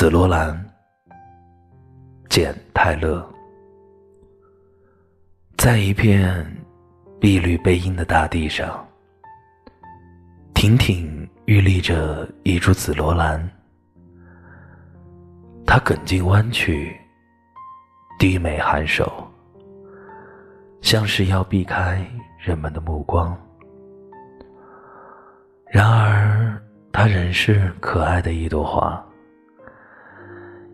紫罗兰，简·泰勒。在一片碧绿背阴的大地上，亭亭玉立着一株紫罗兰。它梗茎弯曲，低眉颔首，像是要避开人们的目光。然而，它仍是可爱的一朵花。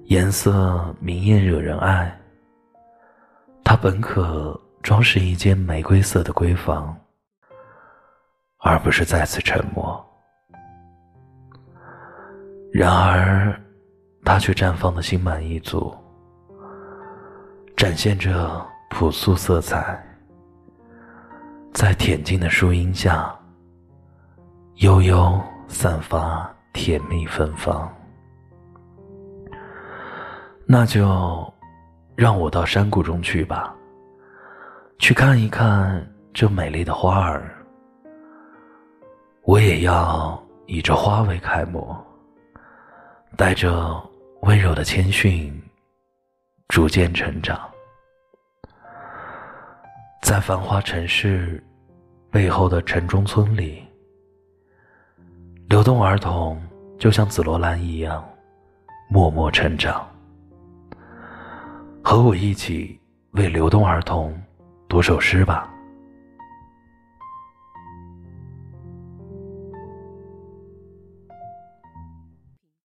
颜色明艳惹人爱，它本可装饰一间玫瑰色的闺房，而不是再次沉默。然而，它却绽放的心满意足，展现着朴素色彩，在恬静的树荫下，悠悠散发甜蜜芬芳。那就让我到山谷中去吧，去看一看这美丽的花儿。我也要以这花为楷模，带着温柔的谦逊，逐渐成长。在繁华城市背后的城中村里，流动儿童就像紫罗兰一样，默默成长。和我一起为流动儿童读首诗吧。